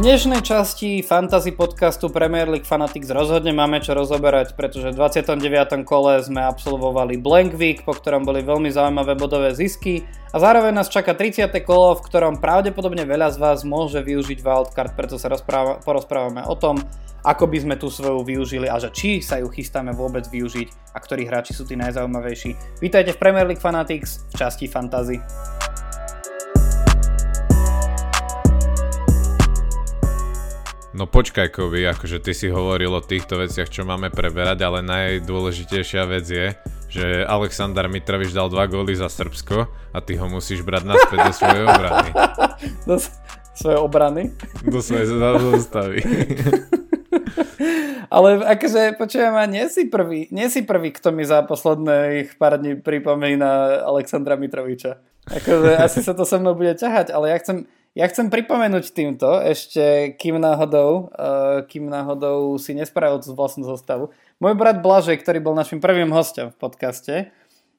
Dnešnej časti fantasy podcastu Premier League Fanatics rozhodne máme čo rozoberať, pretože v 29. kole sme absolvovali Blank Week, po ktorom boli veľmi zaujímavé bodové zisky a zároveň nás čaká 30. kolo, v ktorom pravdepodobne veľa z vás môže využiť wildcard, preto sa rozpráva, porozprávame o tom, ako by sme tú svoju využili a že či sa ju chystáme vôbec využiť a ktorí hráči sú tí najzaujímavejší. Vítajte v Premier League Fanatics v časti Fantasy. No počkaj, Kovi, akože ty si hovoril o týchto veciach, čo máme preberať, ale najdôležitejšia vec je, že Aleksandar Mitrovič dal dva góly za Srbsko a ty ho musíš brať naspäť do svojej obrany. Do svojej obrany? Do svojej zostavy. Ale akože, počujem ma, nie si prvý, nie si prvý, kto mi za posledných pár dní pripomína Alexandra Mitroviča. Akože asi sa to so mnou bude ťahať, ale ja chcem, ja chcem pripomenúť týmto, ešte kým náhodou, uh, kým náhodou si nespravil tú vlastnú zostavu. Môj brat Blažej, ktorý bol našim prvým hostom v podcaste,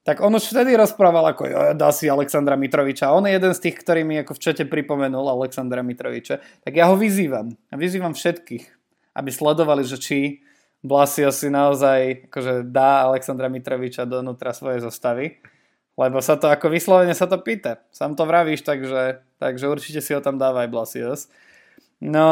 tak on už vtedy rozprával, ako dá si Alexandra Mitroviča. On je jeden z tých, ktorý mi ako v čete pripomenul Alexandra Mitroviča. Tak ja ho vyzývam. A vyzývam všetkých, aby sledovali, že či Blasio si naozaj akože dá Alexandra Mitroviča donútra svojej zostavy. Lebo sa to ako vyslovene sa to pýta. Sam to vravíš, takže takže určite si ho tam dávaj Blasios. No,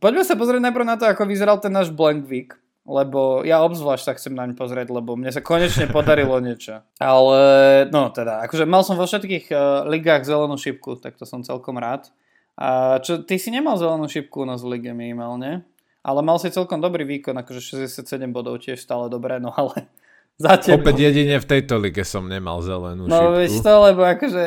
poďme sa pozrieť najprv na to, ako vyzeral ten náš Blank Week, lebo ja obzvlášť sa chcem naň pozrieť, lebo mne sa konečne podarilo niečo. Ale, no teda, akože mal som vo všetkých uh, ligách zelenú šipku, tak to som celkom rád. A čo, ty si nemal zelenú šipku u nás v lige minimálne, ale mal si celkom dobrý výkon, akože 67 bodov tiež stále dobré, no ale zatiaľ... Opäť jedine v tejto lige som nemal zelenú no, šipku. No veď to, lebo akože,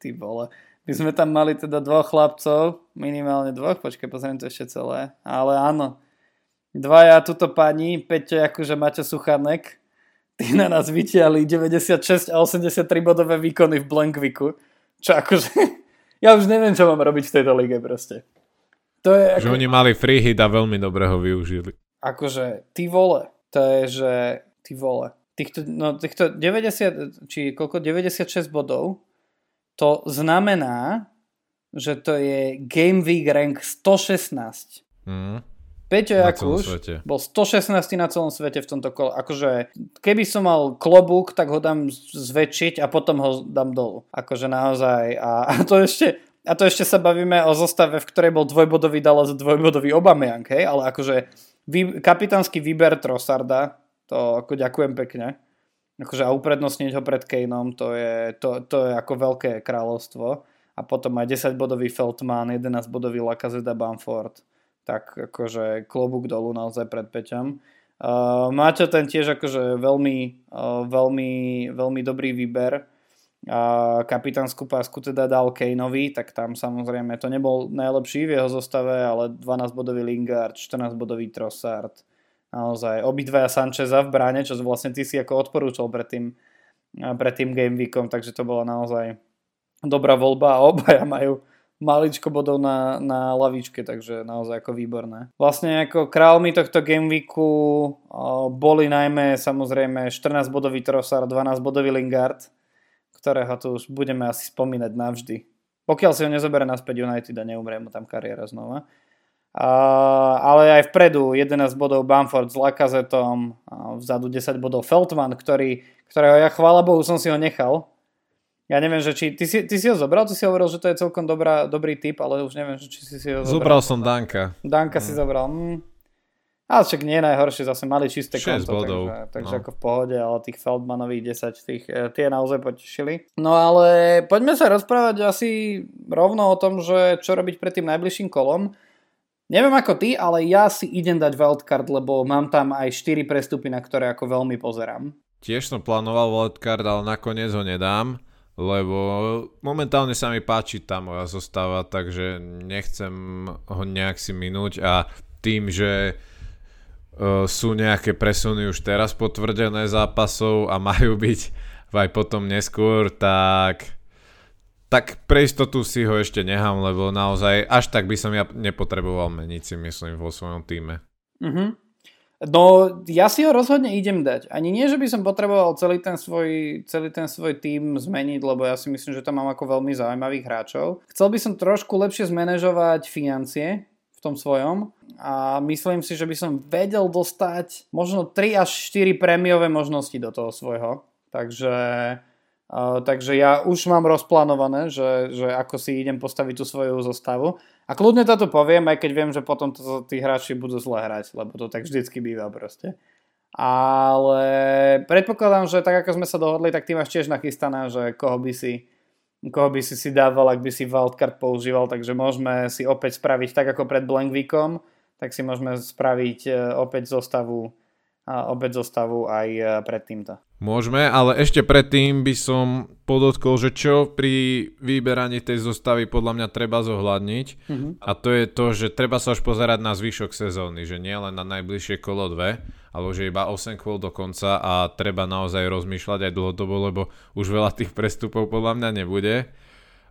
ty vole. My sme tam mali teda dvoch chlapcov, minimálne dvoch, počkaj, pozriem to ešte celé, ale áno. Dvaja tuto pani, Peťo akože Maťo Suchanek, tí na nás vytiali 96 a 83 bodové výkony v Blankviku, čo akože, ja už neviem, čo mám robiť v tejto lige proste. To je ako... Že oni mali free hit a veľmi dobre ho využili. Akože, ty vole, to je, že ty vole. Týchto, no, týchto 90, či koľko, 96 bodov to znamená, že to je Game Week rank 116. Mm. Peťo Jakúš bol 116 na celom svete v tomto kole. Akože, keby som mal klobúk, tak ho dám zväčšiť a potom ho dám dolu. Akože naozaj. A, a to ešte, a to ešte sa bavíme o zostave, v ktorej bol dvojbodový Dallas dvojbodový Obamian, hej? ale akože vy, kapitánsky výber Trossarda, to ako ďakujem pekne akože a uprednostniť ho pred Kaneom, to je, to, to je ako veľké kráľovstvo. A potom aj 10 bodový Feldman, 11 bodový Lacazette Bamford. Tak akože klobúk dolu naozaj pred Peťom. Uh, Máte ten tiež akože veľmi, uh, veľmi, veľmi dobrý výber. Uh, kapitánsku pásku teda dal Kaneovi, tak tam samozrejme to nebol najlepší v jeho zostave, ale 12 bodový Lingard, 14 bodový Trossard, naozaj obidvaja Sancheza v bráne, čo vlastne ty si ako odporúčal pred tým, pred tým game weekom, takže to bola naozaj dobrá voľba a obaja majú maličko bodov na, na lavičke, takže naozaj ako výborné. Vlastne ako králmi tohto game weeku boli najmä samozrejme 14 bodový Trossard, 12 bodový Lingard, ktorého tu už budeme asi spomínať navždy. Pokiaľ si ho nezoberie naspäť United a neumrie mu tam kariéra znova. Ale aj vpredu 11 bodov Bamford s Lakazetom, vzadu 10 bodov Feldman, ktorý, ktorého ja chvála Bohu som si ho nechal. Ja neviem, že či... Ty si, ty si ho zobral? Ty si hovoril, že to je celkom dobrá, dobrý typ, ale už neviem, že či si si ho zobral. Zobral som Danka. Danka mm. si zobral. Mm. Ale však nie najhoršie, zase mali čisté konto, bodov. takže, takže no. ako v pohode, ale tých Feldmanových 10, tých, e, tie naozaj potešili. No ale poďme sa rozprávať asi rovno o tom, že čo robiť pred tým najbližším kolom. Neviem ako ty, ale ja si idem dať wildcard, lebo mám tam aj 4 prestupy, na ktoré ako veľmi pozerám. Tiež som plánoval wildcard, ale nakoniec ho nedám, lebo momentálne sa mi páči tá moja zostava, takže nechcem ho nejak si minúť a tým, že uh, sú nejaké presuny už teraz potvrdené zápasov a majú byť aj potom neskôr, tak tak pre istotu si ho ešte nechám, lebo naozaj až tak by som ja nepotreboval meniť si myslím vo svojom týme. Uh-huh. No, ja si ho rozhodne idem dať. Ani nie, že by som potreboval celý ten svoj, celý ten svoj tým zmeniť, lebo ja si myslím, že tam mám ako veľmi zaujímavých hráčov. Chcel by som trošku lepšie zmanéžovať financie v tom svojom a myslím si, že by som vedel dostať možno 3 až 4 prémiové možnosti do toho svojho. Takže Takže ja už mám rozplánované, že, že ako si idem postaviť tú svoju zostavu. A kľudne to poviem, aj keď viem, že potom to, tí hráči budú zle hrať, lebo to tak vždycky býva proste. Ale predpokladám, že tak ako sme sa dohodli, tak ty máš tiež nachystané, že koho by si, koho by si si dával, ak by si wildcard používal, takže môžeme si opäť spraviť tak ako pred Blank Weekom, tak si môžeme spraviť e, opäť zostavu, opäť zostavu aj e, pred týmto. Môžeme, ale ešte predtým by som podotkol, že čo pri vyberaní tej zostavy podľa mňa treba zohľadniť mm-hmm. a to je to, že treba sa už pozerať na zvyšok sezóny, že nie len na najbližšie kolo dve, ale že iba 8 kôl do konca a treba naozaj rozmýšľať aj dlhodobo, lebo už veľa tých prestupov podľa mňa nebude.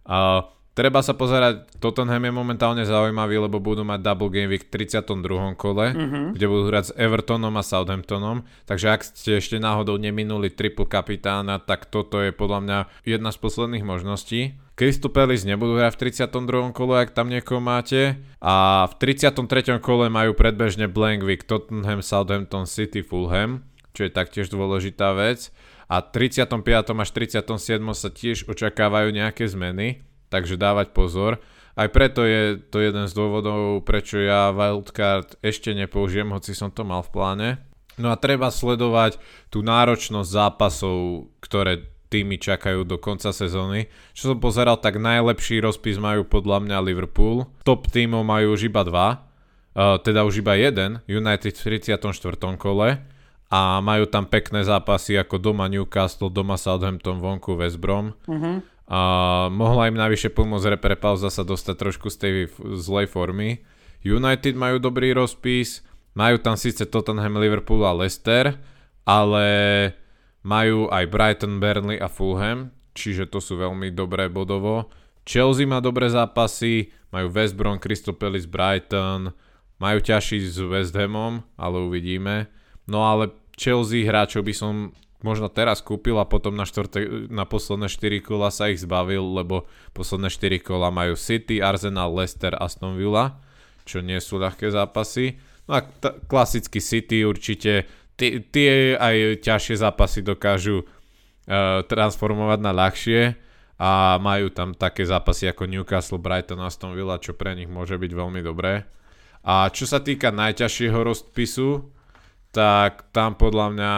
A Treba sa pozerať, Tottenham je momentálne zaujímavý, lebo budú mať double game week v 32. kole, mm-hmm. kde budú hrať s Evertonom a Southamptonom. Takže ak ste ešte náhodou neminuli triple kapitána, tak toto je podľa mňa jedna z posledných možností. Crystal Palace nebudú hrať v 32. kole, ak tam niekoho máte. A v 33. kole majú predbežne blank week Tottenham, Southampton, City, Fulham, čo je taktiež dôležitá vec. A 35. až 37. sa tiež očakávajú nejaké zmeny takže dávať pozor. Aj preto je to jeden z dôvodov, prečo ja wildcard ešte nepoužijem, hoci som to mal v pláne. No a treba sledovať tú náročnosť zápasov, ktoré týmy čakajú do konca sezóny. Čo som pozeral, tak najlepší rozpis majú podľa mňa Liverpool. Top týmov majú už iba dva, uh, teda už iba jeden, United v 34. kole a majú tam pekné zápasy ako doma Newcastle, doma Southampton, vonku West Brom. Uh-huh a mohla im navyše pomôcť pauza sa dostať trošku z tej zlej formy. United majú dobrý rozpis, majú tam síce Tottenham, Liverpool a Leicester, ale majú aj Brighton, Burnley a Fulham, čiže to sú veľmi dobré bodovo. Chelsea má dobré zápasy, majú West Brom, Crystal Palace, Brighton, majú ťažší s West Hamom, ale uvidíme. No ale Chelsea hráčov by som možno teraz kúpil a potom na, štvrte, na posledné 4 kola sa ich zbavil, lebo posledné 4 kola majú City, Arsenal, Leicester, Aston Villa, čo nie sú ľahké zápasy. No a t- klasicky City určite, tie aj ťažšie zápasy dokážu uh, transformovať na ľahšie a majú tam také zápasy ako Newcastle, Brighton, Aston Villa, čo pre nich môže byť veľmi dobré. A čo sa týka najťažšieho rozpisu, tak tam podľa mňa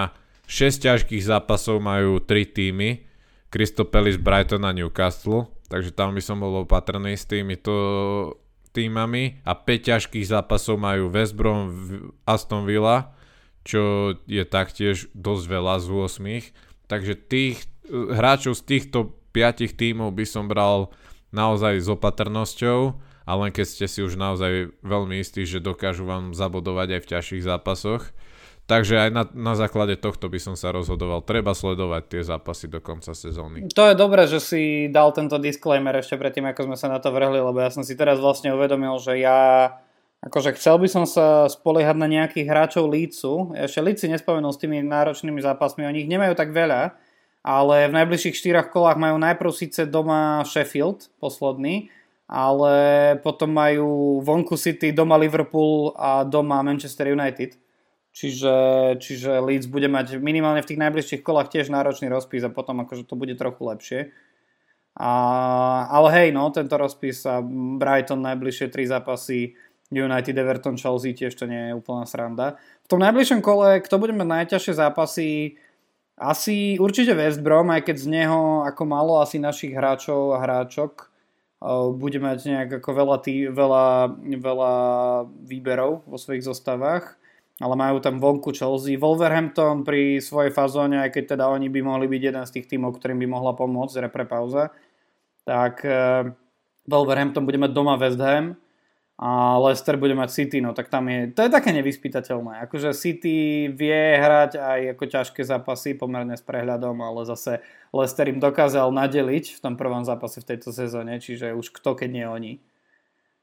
6 ťažkých zápasov majú 3 týmy, Crystal Palace, Brighton a Newcastle, takže tam by som bol opatrný s týmito týmami a 5 ťažkých zápasov majú West Brom, Aston Villa, čo je taktiež dosť veľa z 8. Takže tých eh, hráčov z týchto 5 tímov by som bral naozaj s opatrnosťou a len keď ste si už naozaj veľmi istí, že dokážu vám zabodovať aj v ťažších zápasoch. Takže aj na, na základe tohto by som sa rozhodoval. Treba sledovať tie zápasy do konca sezóny. To je dobré, že si dal tento disclaimer ešte predtým, ako sme sa na to vrhli, lebo ja som si teraz vlastne uvedomil, že ja akože chcel by som sa spoliehať na nejakých hráčov Lícu. Ešte Líci nespomenul s tými náročnými zápasmi, oni ich nemajú tak veľa, ale v najbližších štyroch kolách majú najprv síce doma Sheffield, posledný, ale potom majú vonku City, doma Liverpool a doma Manchester United. Čiže, čiže Leeds bude mať minimálne v tých najbližších kolách tiež náročný rozpis a potom akože to bude trochu lepšie. A, ale hej, no, tento rozpis a Brighton najbližšie tri zápasy, United, Everton, Chelsea tiež to nie je úplná sranda. V tom najbližšom kole, kto bude mať najťažšie zápasy, asi určite West Brom, aj keď z neho ako malo asi našich hráčov a hráčok, bude mať nejak ako veľa, tý, veľa, veľa výberov vo svojich zostavách ale majú tam vonku Chelsea. Wolverhampton pri svojej fazóne, aj keď teda oni by mohli byť jeden z tých tímov, ktorým by mohla pomôcť repre pauza, tak uh, Wolverhampton bude mať doma West Ham a Leicester bude mať City, no tak tam je, to je také nevyspytateľné. Akože City vie hrať aj ako ťažké zápasy pomerne s prehľadom, ale zase Leicester im dokázal nadeliť v tom prvom zápase v tejto sezóne, čiže už kto keď nie oni.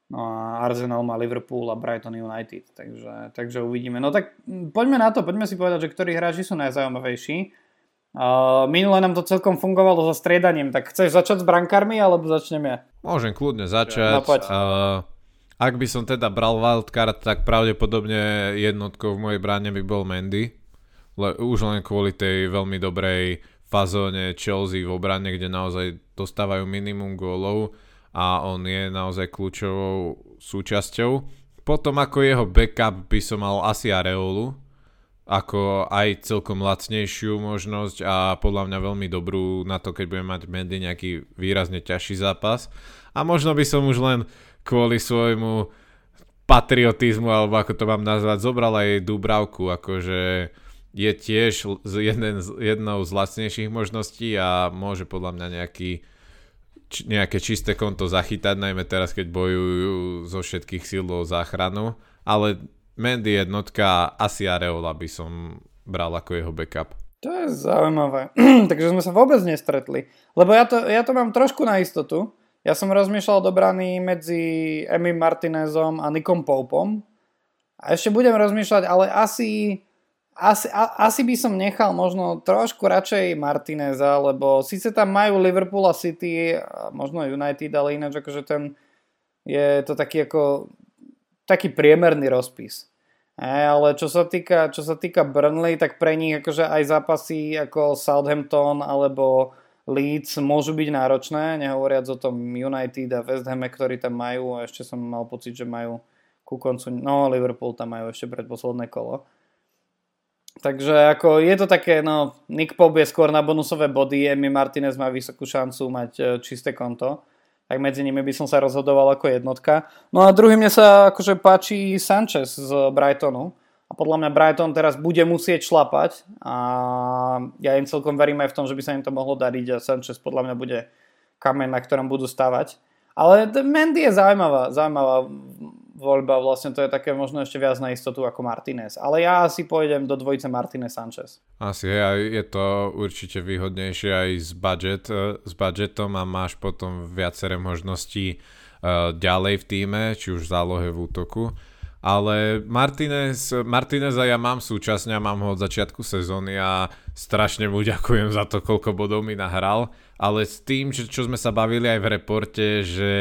No a Arsenal má Liverpool a Brighton United, takže, takže uvidíme. No tak poďme na to, poďme si povedať, že ktorí hráči sú najzaujímavejší. Uh, minule nám to celkom fungovalo so striedaním, tak chceš začať s brankármi, alebo začnem ja? Môžem kľudne začať. No, uh, ak by som teda bral wildcard, tak pravdepodobne jednotkou v mojej bráne by bol Mendy. Le, už len kvôli tej veľmi dobrej fazóne Chelsea v obrane, kde naozaj dostávajú minimum gólov a on je naozaj kľúčovou súčasťou. Potom ako jeho backup by som mal asi Areolu, ako aj celkom lacnejšiu možnosť a podľa mňa veľmi dobrú na to, keď budeme mať Mendy nejaký výrazne ťažší zápas. A možno by som už len kvôli svojmu patriotizmu, alebo ako to mám nazvať, zobral aj Dubravku, akože je tiež jeden, jednou z lacnejších možností a môže podľa mňa nejaký či, nejaké čisté konto zachytať, najmä teraz, keď bojujú zo všetkých síl o záchranu, ale Mendy jednotka, asi Areola by som bral ako jeho backup. To je zaujímavé. Takže sme sa vôbec nestretli. Lebo ja to, ja to mám trošku na istotu. Ja som rozmýšľal do brany medzi Emi Martinezom a Nikom Poupom. A ešte budem rozmýšľať, ale asi asi, a, asi by som nechal možno trošku radšej Martineza, lebo síce tam majú Liverpool a City, a možno United, ale ináč akože ten je to taký ako taký priemerný rozpis. E, ale čo sa, týka, čo sa týka Burnley, tak pre nich akože aj zápasy ako Southampton alebo Leeds môžu byť náročné, nehovoriac o tom United a West Ham, ktorí tam majú a ešte som mal pocit, že majú ku koncu, no Liverpool tam majú ešte predposledné kolo. Takže ako je to také, no Nick Pope je skôr na bonusové body, Emi Martinez má vysokú šancu mať e, čisté konto. Tak medzi nimi by som sa rozhodoval ako jednotka. No a druhý mne sa akože páči Sanchez z Brightonu. A podľa mňa Brighton teraz bude musieť šlapať a ja im celkom verím aj v tom, že by sa im to mohlo dariť a Sanchez podľa mňa bude kameň, na ktorom budú stavať. Ale Mendy je zaujímavá, zaujímavá voľba, vlastne to je také možno ešte viac na istotu ako Martinez. Ale ja asi pôjdem do dvojice Martinez Sanchez. Asi je, je to určite výhodnejšie aj s, budget, e, s budgetom a máš potom viaceré možnosti uh, ďalej v týme, či už v zálohe v útoku. Ale Martinez, Martineza ja mám súčasne a mám ho od začiatku sezóny a strašne mu ďakujem za to, koľko bodov mi nahral. Ale s tým, že, čo sme sa bavili aj v reporte, že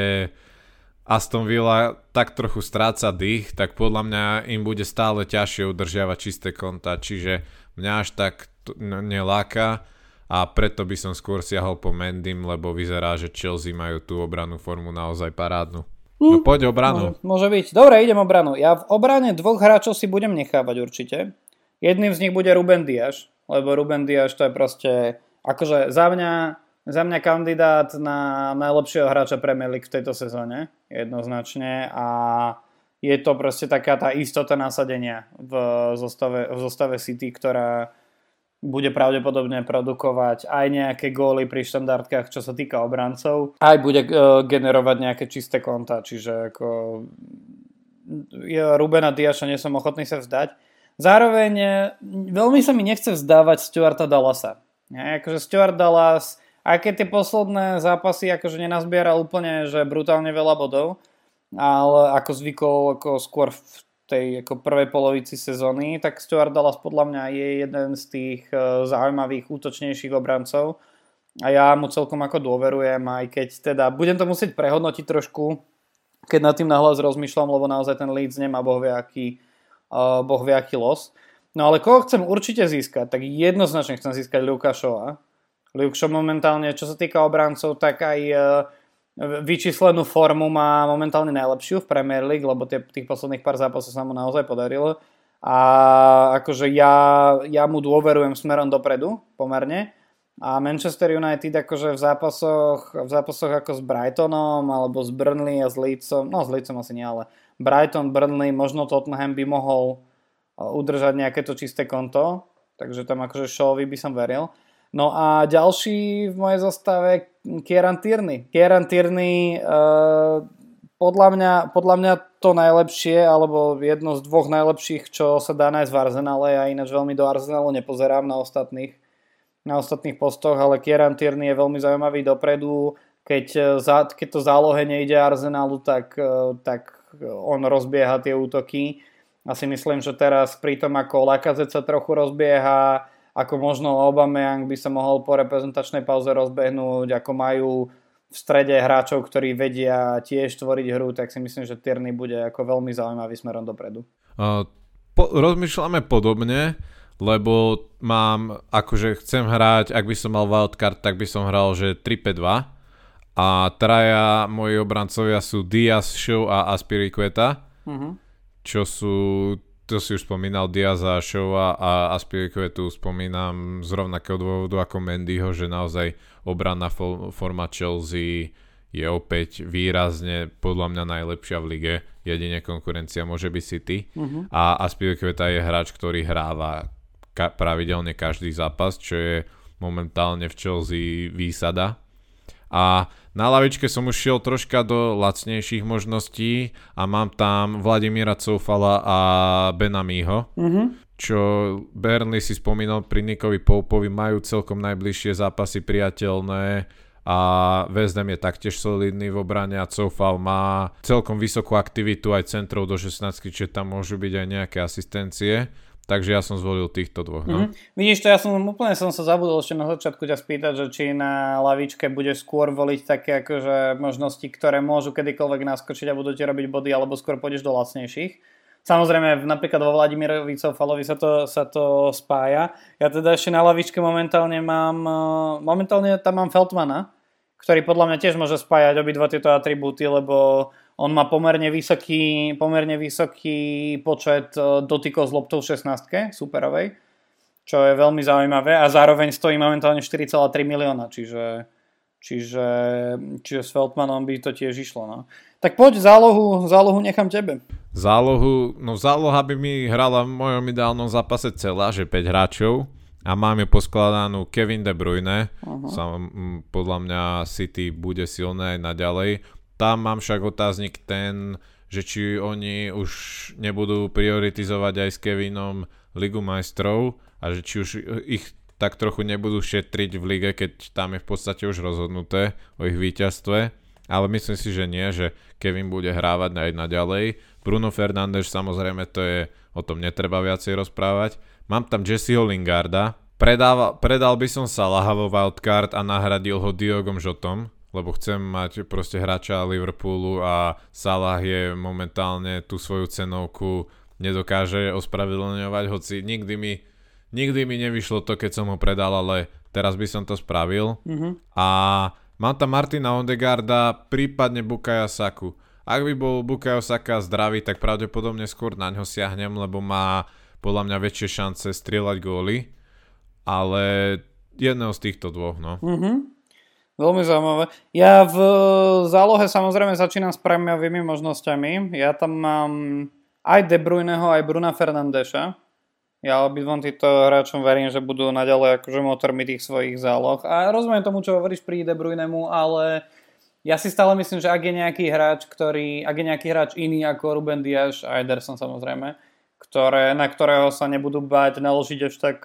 Aston Villa tak trochu stráca dých, tak podľa mňa im bude stále ťažšie udržiavať čisté konta, čiže mňa až tak neláka a preto by som skôr siahol po Mendym, lebo vyzerá, že Chelsea majú tú obranú formu naozaj parádnu. No poď obranu. Môže, môže byť. Dobre, idem obranu. Ja v obrane dvoch hráčov si budem nechávať určite. Jedným z nich bude Ruben Diaz, lebo Ruben Diaz to je proste, akože za mňa za mňa kandidát na najlepšieho hráča Premier League v tejto sezóne, jednoznačne a je to proste taká tá istota nasadenia v zostave, v zostave City, ktorá bude pravdepodobne produkovať aj nejaké góly pri štandardkách, čo sa týka obrancov, aj bude uh, generovať nejaké čisté konta, čiže ako ja Rubena Diaša nie som ochotný sa vzdať. Zároveň veľmi sa mi nechce vzdávať Stuarta Dallasa. Ja, akože Stuart Dallas aj keď tie posledné zápasy akože nenazbieral úplne, že brutálne veľa bodov, ale ako zvykol ako skôr v tej ako prvej polovici sezóny, tak Stuart Dallas podľa mňa je jeden z tých e, zaujímavých útočnejších obrancov a ja mu celkom ako dôverujem, aj keď teda budem to musieť prehodnotiť trošku, keď nad tým nahlas rozmýšľam, lebo naozaj ten Leeds nemá bohviaký, uh, bohviaký los. No ale koho chcem určite získať, tak jednoznačne chcem získať Lukášova, Luke momentálne, čo sa týka obrancov, tak aj e, vyčíslenú formu má momentálne najlepšiu v Premier League, lebo tie, tých posledných pár zápasov sa mu naozaj podarilo. A akože ja, ja mu dôverujem smerom dopredu pomerne. A Manchester United akože v zápasoch, v zápasoch ako s Brightonom alebo s Burnley a s Leedsom, no s Leedsom asi nie, ale Brighton, Burnley, možno Tottenham by mohol e, udržať nejaké to čisté konto, takže tam akože Shawvi by som veril. No a ďalší v mojej zostave Kieran Tierney. Kieran Tierney uh, podľa, mňa, podľa mňa to najlepšie, alebo jedno z dvoch najlepších, čo sa dá nájsť v Arsenale. Ja ináč veľmi do Arsenalu nepozerám na ostatných, na ostatných postoch, ale Kieran Tierney je veľmi zaujímavý dopredu. keď, e, keď to zálohe nejde Arsenalu, tak, e, tak on rozbieha tie útoky. A si myslím, že teraz pri tom, ako Lakazet sa trochu rozbieha, ako možno Aubameyang by sa mohol po reprezentačnej pauze rozbehnúť, ako majú v strede hráčov, ktorí vedia tiež tvoriť hru, tak si myslím, že Tierney bude ako veľmi zaujímavý smerom dopredu. Uh, po, rozmýšľame podobne, lebo mám, akože chcem hrať, ak by som mal wildcard, tak by som hral, že 3-5-2 a traja moji obrancovia sú Diaz, Show a Aspiriqueta, uh-huh. čo sú, to si už spomínal, Diaz a Show a Aspiriquetu spomínam z rovnakého dôvodu ako Mendyho, že naozaj obranná forma Chelsea je opäť výrazne podľa mňa najlepšia v lige. Jedine konkurencia môže byť City. Uh-huh. A Aspilicueta je hráč, ktorý hráva ka- pravidelne každý zápas, čo je momentálne v Chelsea výsada. A na lavičke som už šiel troška do lacnejších možností a mám tam Vladimíra Coufala a Benamího, mm-hmm. čo Burnley si spomínal pri Nikovi Poupovi, majú celkom najbližšie zápasy priateľné a West Ham je taktiež solidný v obrane a Coufal má celkom vysokú aktivitu aj centrov do 16, čiže tam môžu byť aj nejaké asistencie. Takže ja som zvolil týchto dvoch. No. Mm-hmm. Vidíš to, ja som úplne som sa zabudol ešte na začiatku ťa spýtať, že či na lavičke bude skôr voliť také akože možnosti, ktoré môžu kedykoľvek naskočiť a budú ti robiť body, alebo skôr pôjdeš do lacnejších. Samozrejme, napríklad vo Vladimirovi Cofalovi sa to, sa to spája. Ja teda ešte na lavičke momentálne mám, eh, momentálne tam mám Feltmana, ktorý podľa mňa tiež môže spájať obidva tieto atribúty, lebo on má pomerne vysoký, pomerne vysoký počet e, dotykov s loptou v 16 superovej, čo je veľmi zaujímavé a zároveň stojí momentálne 4,3 milióna, čiže, čiže, čiže s Feldmanom by to tiež išlo. No. Tak poď, zálohu, zálohu nechám tebe. Zálohu, no záloha by mi hrala v mojom ideálnom zápase celá, že 5 hráčov a mám ju poskladanú Kevin De Bruyne. Uh-huh. Sam, podľa mňa City bude silné aj naďalej. Tam mám však otáznik ten, že či oni už nebudú prioritizovať aj s Kevinom Ligu majstrov a že či už ich tak trochu nebudú šetriť v lige, keď tam je v podstate už rozhodnuté o ich víťazstve. Ale myslím si, že nie, že Kevin bude hrávať aj naďalej. Bruno Fernández samozrejme to je, o tom netreba viacej rozprávať. Mám tam Jesseho Lingarda. Predával, predal by som Salaha vo wildcard a nahradil ho Diogom Žotom, lebo chcem mať proste hráča Liverpoolu a Salah je momentálne tú svoju cenovku nedokáže ospravedlňovať, hoci nikdy mi, nikdy mi nevyšlo to, keď som ho predal, ale teraz by som to spravil. Mm-hmm. A mám tam Martina Ondegarda, prípadne Bukaya Saku. Ak by bol Bukayo Saka zdravý, tak pravdepodobne skôr na ňo siahnem, lebo má podľa mňa väčšie šance strieľať góly. Ale jedného z týchto dvoch, no. Mm-hmm. Veľmi zaujímavé. Ja v zálohe samozrejme začínam s prémiovými možnosťami. Ja tam mám aj De Bruyneho, aj Bruna Fernandeša. Ja obidvom týmto hráčom verím, že budú naďalej akože motormi tých svojich záloh. A rozumiem tomu, čo hovoríš pri De Bruynemu, ale ja si stále myslím, že ak je nejaký hráč, ktorý, ak je nejaký hráč iný ako Ruben Diaz a Ederson samozrejme, ktoré, na ktorého sa nebudú báť naložiť až tak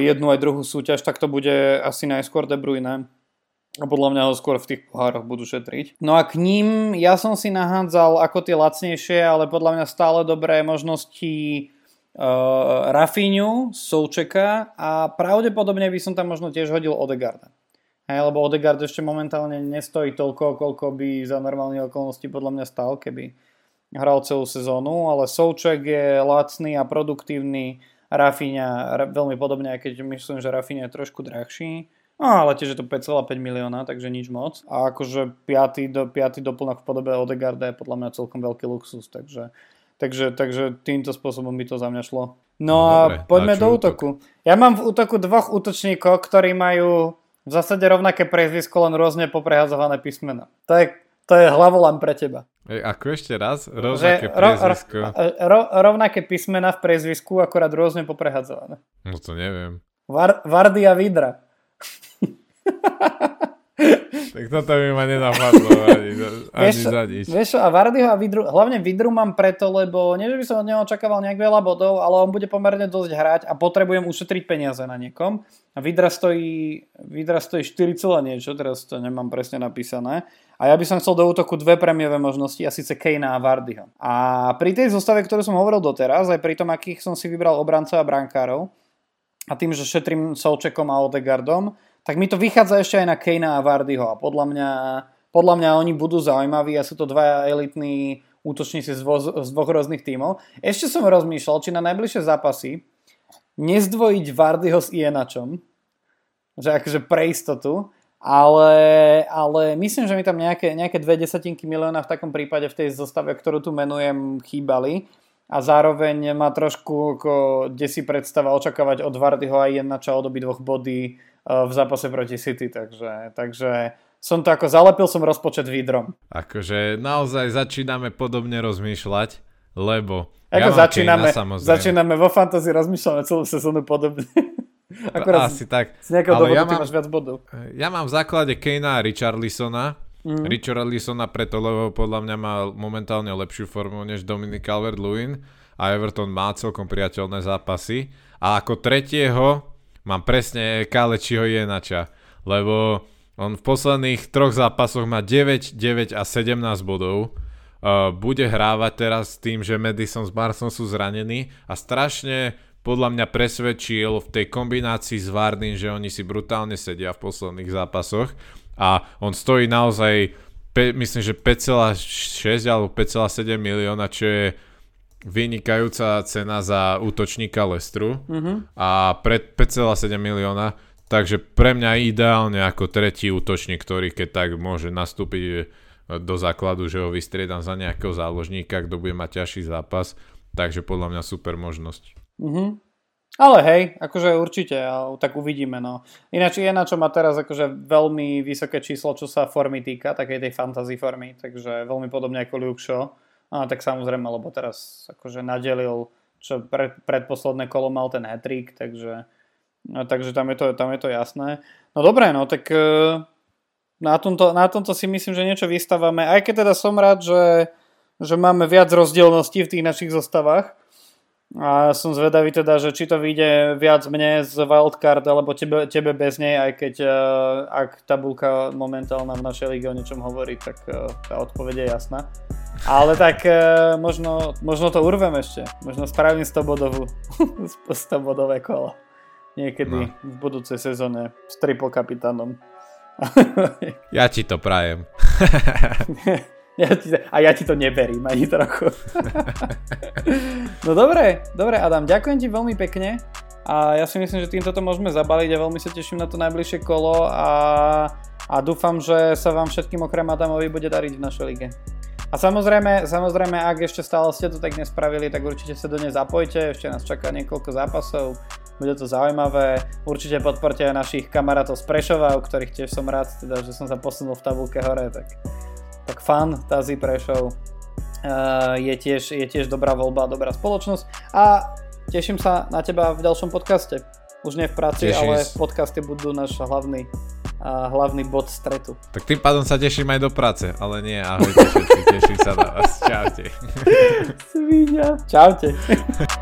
jednu aj druhú súťaž, tak to bude asi najskôr De Bruyne. A podľa mňa ho skôr v tých pohároch budú šetriť. No a k ním ja som si nahádzal ako tie lacnejšie, ale podľa mňa stále dobré možnosti uh, Rafinhu, Součeka a pravdepodobne by som tam možno tiež hodil Odegarda. Hej, lebo Odegaard ešte momentálne nestojí toľko, koľko by za normálne okolnosti podľa mňa stal, keby hral celú sezónu, ale Souček je lacný a produktívny Rafinha veľmi podobne, aj keď myslím, že Rafinha je trošku drahší. No, ale tiež je to 5,5 milióna, takže nič moc. A akože 5. Do, 5. doplnok v podobe Odegarda je podľa mňa celkom veľký luxus, takže, takže, takže týmto spôsobom by to za mňa šlo. No, no a dobre, poďme do útoku. Útok? Ja mám v útoku dvoch útočníkov, ktorí majú v zásade rovnaké prezvisko, len rôzne poprehazované písmena. To je, to je hlavolám pre teba. Ako ešte raz? Rovnaké priezvisko. Ro, ro, rovnaké písmena v priezvisku, akorát rôzne poprehadzované. No to neviem. Var, Vardy a Vidra. tak toto by ma nenapadlo ani, ani vieš, za nič. Vieš a Vardyho a Vidru, hlavne Vidru mám preto, lebo nie, že by som od neho očakával nejak veľa bodov, ale on bude pomerne dosť hrať a potrebujem ušetriť peniaze na niekom. A Vidra stojí, Vidra stojí 4, niečo, teraz to nemám presne napísané. A ja by som chcel do útoku dve premiové možnosti, a síce Kejna a Vardyho. A pri tej zostave, ktorú som hovoril doteraz, aj pri tom, akých som si vybral obrancov a brankárov, a tým, že šetrím Solčekom a Odegardom, tak mi to vychádza ešte aj na Kejna a Vardyho. A podľa mňa, podľa mňa oni budú zaujímaví a sú to dva elitní útočníci z, z dvoch rôznych tímov. Ešte som rozmýšľal, či na najbližšie zápasy nezdvojiť Vardyho s Ienačom, že akože pre istotu, ale, ale myslím, že mi tam nejaké, nejaké dve desatinky milióna v takom prípade v tej zostave, ktorú tu menujem, chýbali a zároveň má trošku ako desí predstava očakávať od Vardyho aj jednača od obi dvoch body e, v zápase proti City, takže, takže som to ako zalepil som rozpočet výdrom. Akože naozaj začíname podobne rozmýšľať, lebo ako ja začíname, začíname vo fantasy rozmýšľame celú sezónu podobne. Akorát Asi tak. Z nejakého Ale dôvodu ja mám, máš viac bodov. Ja mám v základe Kanea a Richarlisona. Mm. Richarlisona preto, lebo podľa mňa má momentálne lepšiu formu než Dominic Calvert-Lewin a Everton má celkom priateľné zápasy. A ako tretieho mám presne Kalečiho Jenača, lebo on v posledných troch zápasoch má 9, 9 a 17 bodov. Uh, bude hrávať teraz s tým, že Madison s Barsom sú zranení a strašne podľa mňa presvedčil v tej kombinácii s Vardin, že oni si brutálne sedia v posledných zápasoch a on stojí naozaj, pe, myslím, že 5,6 alebo 5,7 milióna, čo je vynikajúca cena za útočníka Lestru mm-hmm. a pred 5,7 milióna, takže pre mňa ideálne ako tretí útočník, ktorý keď tak môže nastúpiť do základu, že ho vystriedam za nejakého záložníka, kto bude mať ťažší zápas, takže podľa mňa super možnosť. Mm-hmm. Ale hej, akože určite, tak uvidíme. No. Ináč je na čo má teraz akože veľmi vysoké číslo, čo sa formy týka, takej tej fantasy formy, takže veľmi podobne ako Luke Shaw. A tak samozrejme, lebo teraz akože nadelil, čo pred, predposledné kolo mal ten hat takže, no, takže tam, je to, tam je to jasné. No dobré, no tak e, na tomto, na tomto si myslím, že niečo vystávame, aj keď teda som rád, že, že máme viac rozdielností v tých našich zostavách, a som zvedavý teda, že či to vyjde viac mne z wildcard, alebo tebe, tebe bez nej, aj keď uh, ak tabulka momentálna v našej lige o niečom hovorí, tak uh, tá odpoveď je jasná. Ale tak uh, možno, možno to urvem ešte. Možno spravím 100 bodovú 100 bodové kolo. Niekedy no. v budúcej sezóne s triple kapitánom. ja ti to prajem. Ja ti, a ja ti to neverím ani trochu. no dobre, dobre Adam, ďakujem ti veľmi pekne a ja si myslím, že týmto to môžeme zabaliť a veľmi sa teším na to najbližšie kolo a, a dúfam, že sa vám všetkým okrem Adamovi bude dariť v našej lige. A samozrejme, samozrejme, ak ešte stále ste to tak nespravili, tak určite sa do nej zapojte, ešte nás čaká niekoľko zápasov, bude to zaujímavé. Určite podporte aj našich kamarátov z Prešova, u ktorých tiež som rád, teda, že som sa posunul v tabulke hore, tak tak fan Tazi Prešov uh, je, tiež, je tiež dobrá voľba, dobrá spoločnosť a teším sa na teba v ďalšom podcaste. Už nie v práci, Teším ale podcasty budú náš hlavný, uh, hlavný bod stretu. Tak tým pádom sa teším aj do práce, ale nie, ahojte všetci, teším sa na vás. Čaute. Svíňa. Čaute.